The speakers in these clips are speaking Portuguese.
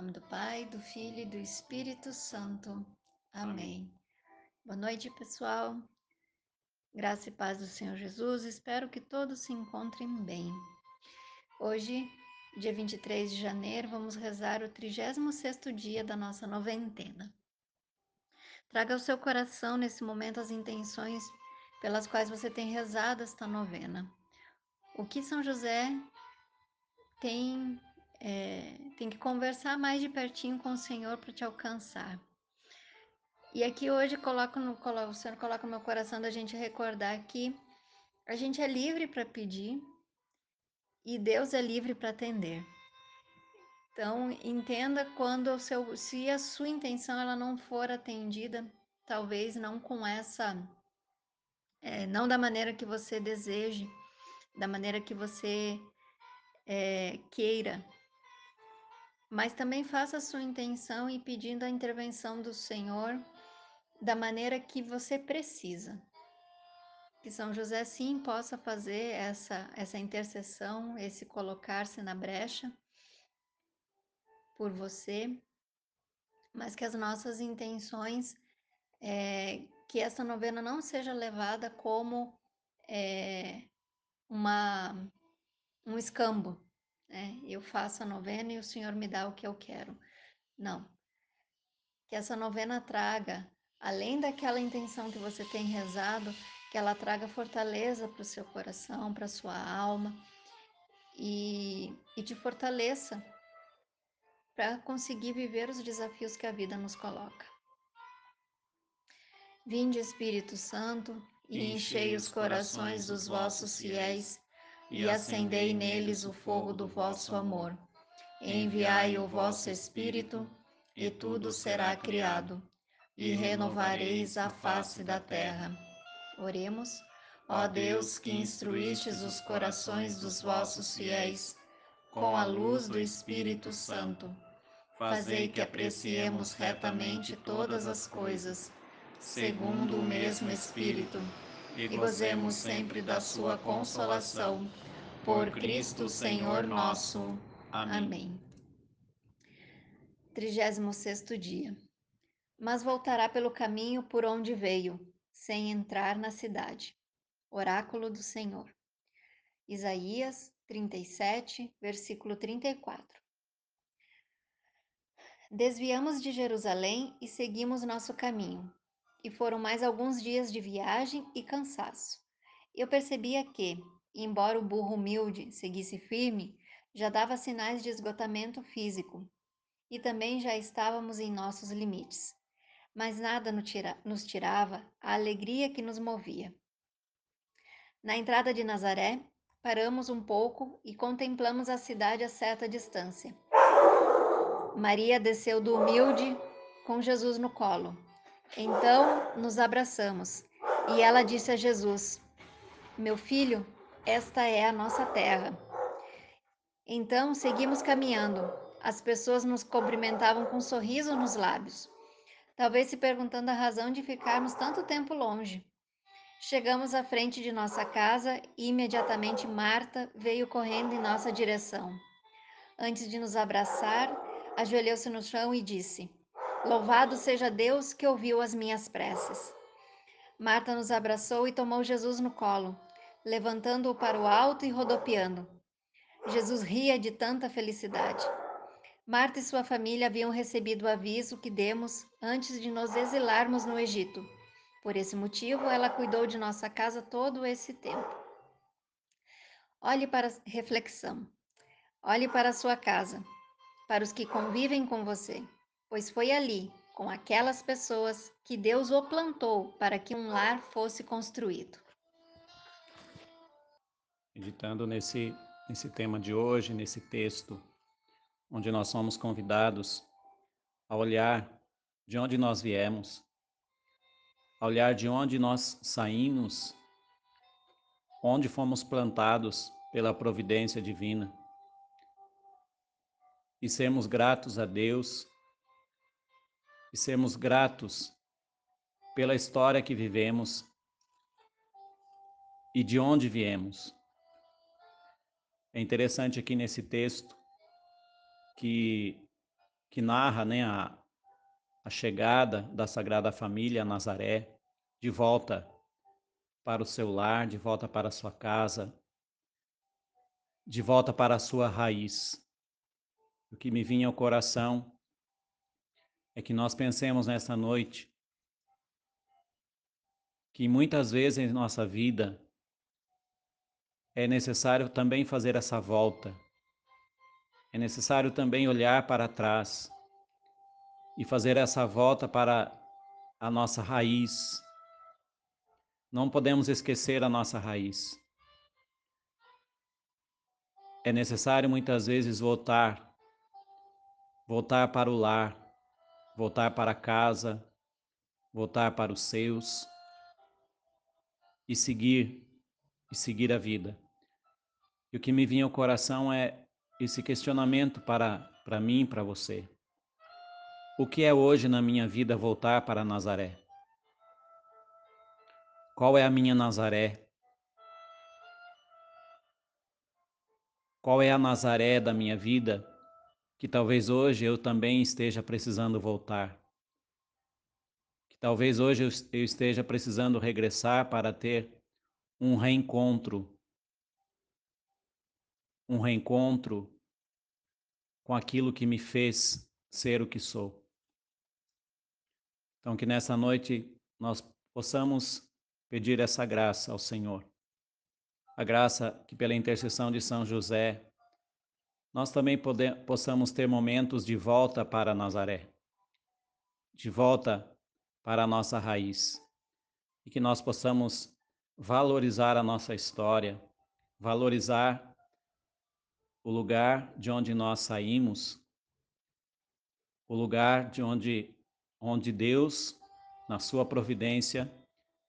nome do Pai, do Filho e do Espírito Santo. Amém. Amém. Boa noite, pessoal. Graça e paz do Senhor Jesus. Espero que todos se encontrem bem. Hoje, dia 23 de janeiro, vamos rezar o 36º dia da nossa noventena. Traga ao seu coração nesse momento as intenções pelas quais você tem rezado esta novena. O que São José tem é, tem que conversar mais de pertinho com o Senhor para te alcançar. E aqui hoje coloco no, o Senhor coloca no meu coração da gente recordar que a gente é livre para pedir e Deus é livre para atender. Então entenda quando o seu, se a sua intenção ela não for atendida, talvez não com essa, é, não da maneira que você deseje, da maneira que você é, queira, mas também faça a sua intenção e pedindo a intervenção do Senhor da maneira que você precisa. Que São José sim possa fazer essa, essa intercessão, esse colocar-se na brecha por você, mas que as nossas intenções, é, que essa novena não seja levada como é, uma, um escambo, né? Eu faço a novena e o Senhor me dá o que eu quero. Não. Que essa novena traga, além daquela intenção que você tem rezado, que ela traga fortaleza para o seu coração, para a sua alma e, e te fortaleça para conseguir viver os desafios que a vida nos coloca. Vinde, Espírito Santo, e enchei os corações dos vossos fiéis e acendei neles o fogo do vosso amor. Enviai o vosso Espírito, e tudo será criado, e renovareis a face da terra. Oremos. Ó Deus, que instruístes os corações dos vossos fiéis com a luz do Espírito Santo, fazei que apreciemos retamente todas as coisas, segundo o mesmo Espírito, e gozemos sempre da sua consolação por Cristo Senhor nosso. Amém. 36 dia. Mas voltará pelo caminho por onde veio, sem entrar na cidade. Oráculo do Senhor. Isaías 37, versículo 34. Desviamos de Jerusalém e seguimos nosso caminho. E foram mais alguns dias de viagem e cansaço. Eu percebia que, embora o burro humilde seguisse firme, já dava sinais de esgotamento físico e também já estávamos em nossos limites. Mas nada nos tirava a alegria que nos movia. Na entrada de Nazaré, paramos um pouco e contemplamos a cidade a certa distância. Maria desceu do humilde com Jesus no colo. Então nos abraçamos e ela disse a Jesus: Meu filho, esta é a nossa terra. Então seguimos caminhando. As pessoas nos cumprimentavam com um sorriso nos lábios, talvez se perguntando a razão de ficarmos tanto tempo longe. Chegamos à frente de nossa casa e imediatamente Marta veio correndo em nossa direção. Antes de nos abraçar, ajoelhou-se no chão e disse: Louvado seja Deus que ouviu as minhas preces. Marta nos abraçou e tomou Jesus no colo levantando-o para o alto e rodopiando. Jesus ria de tanta felicidade. Marta e sua família haviam recebido o aviso que demos antes de nos exilarmos no Egito. Por esse motivo, ela cuidou de nossa casa todo esse tempo. Olhe para reflexão. Olhe para a sua casa, para os que convivem com você, pois foi ali, com aquelas pessoas, que Deus o plantou para que um lar fosse construído. Meditando nesse, nesse tema de hoje, nesse texto, onde nós somos convidados a olhar de onde nós viemos, a olhar de onde nós saímos, onde fomos plantados pela providência divina, e sermos gratos a Deus, e sermos gratos pela história que vivemos e de onde viemos. É interessante aqui nesse texto que que narra né, a, a chegada da Sagrada Família a Nazaré, de volta para o seu lar, de volta para a sua casa, de volta para a sua raiz. O que me vinha ao coração é que nós pensemos nessa noite que muitas vezes em nossa vida é necessário também fazer essa volta. É necessário também olhar para trás e fazer essa volta para a nossa raiz. Não podemos esquecer a nossa raiz. É necessário muitas vezes voltar, voltar para o lar, voltar para casa, voltar para os seus e seguir e seguir a vida. E o que me vinha ao coração é esse questionamento para para mim, para você. O que é hoje na minha vida voltar para Nazaré? Qual é a minha Nazaré? Qual é a Nazaré da minha vida que talvez hoje eu também esteja precisando voltar? Que talvez hoje eu esteja precisando regressar para ter um reencontro. Um reencontro com aquilo que me fez ser o que sou. Então, que nessa noite nós possamos pedir essa graça ao Senhor a graça que, pela intercessão de São José, nós também possamos ter momentos de volta para Nazaré, de volta para a nossa raiz, e que nós possamos valorizar a nossa história, valorizar o lugar de onde nós saímos, o lugar de onde, onde Deus, na sua providência,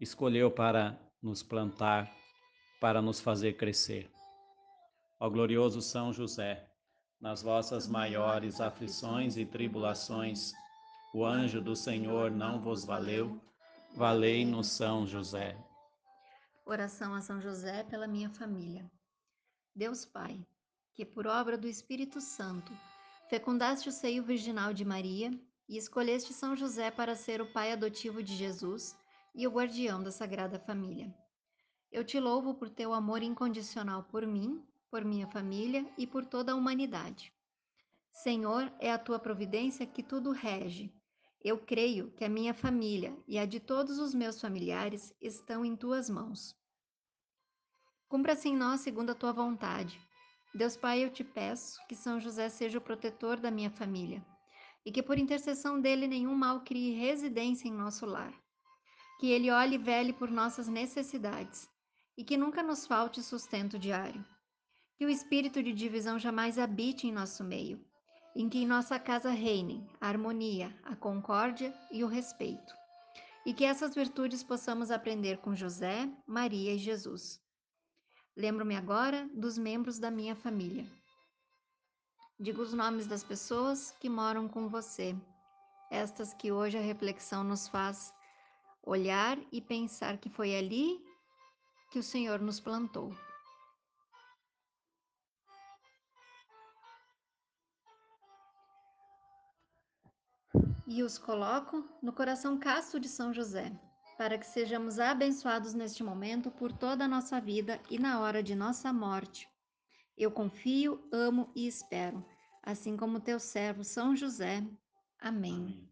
escolheu para nos plantar para nos fazer crescer. Ó glorioso São José, nas vossas maiores aflições e tribulações, o anjo do Senhor não vos valeu, valei-nos São José. Oração a São José pela minha família. Deus Pai, que por obra do Espírito Santo fecundaste o seio virginal de Maria e escolheste São José para ser o pai adotivo de Jesus e o guardião da Sagrada Família. Eu te louvo por teu amor incondicional por mim, por minha família e por toda a humanidade. Senhor, é a tua providência que tudo rege. Eu creio que a minha família e a de todos os meus familiares estão em tuas mãos. Cumpra-se em nós segundo a tua vontade. Deus Pai, eu te peço que São José seja o protetor da minha família e que por intercessão dele nenhum mal crie residência em nosso lar. Que ele olhe e vele por nossas necessidades e que nunca nos falte sustento diário. Que o espírito de divisão jamais habite em nosso meio, em que em nossa casa reinem a harmonia, a concórdia e o respeito. E que essas virtudes possamos aprender com José, Maria e Jesus. Lembro-me agora dos membros da minha família. Digo os nomes das pessoas que moram com você, estas que hoje a reflexão nos faz olhar e pensar que foi ali que o Senhor nos plantou. E os coloco no coração casto de São José, para que sejamos abençoados neste momento por toda a nossa vida e na hora de nossa morte. Eu confio, amo e espero, assim como teu servo São José. Amém. Amém.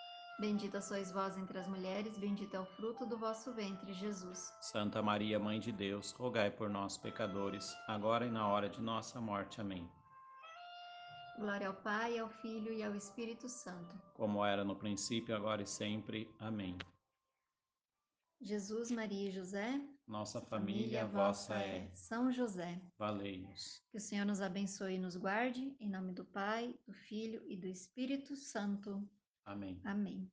Bendita sois vós entre as mulheres, bendito é o fruto do vosso ventre, Jesus. Santa Maria, Mãe de Deus, rogai por nós, pecadores, agora e na hora de nossa morte. Amém. Glória ao Pai, ao Filho e ao Espírito Santo. Como era no princípio, agora e sempre. Amém. Jesus, Maria e José, Nossa família, vossa é. São José. Valei-nos. Que o Senhor nos abençoe e nos guarde, em nome do Pai, do Filho e do Espírito Santo. Amém. Amém.